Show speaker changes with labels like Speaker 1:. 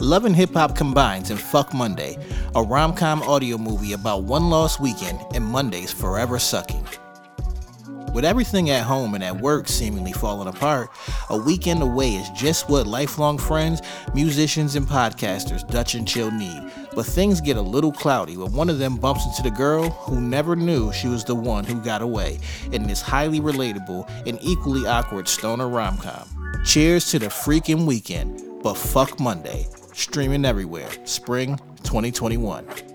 Speaker 1: Love and Hip Hop combines in Fuck Monday, a rom com audio movie about one lost weekend and Monday's forever sucking. With everything at home and at work seemingly falling apart, a weekend away is just what lifelong friends, musicians, and podcasters Dutch and Chill need. But things get a little cloudy when one of them bumps into the girl who never knew she was the one who got away in this highly relatable and equally awkward stoner rom com. Cheers to the freaking weekend, but fuck Monday. Streaming everywhere. Spring 2021.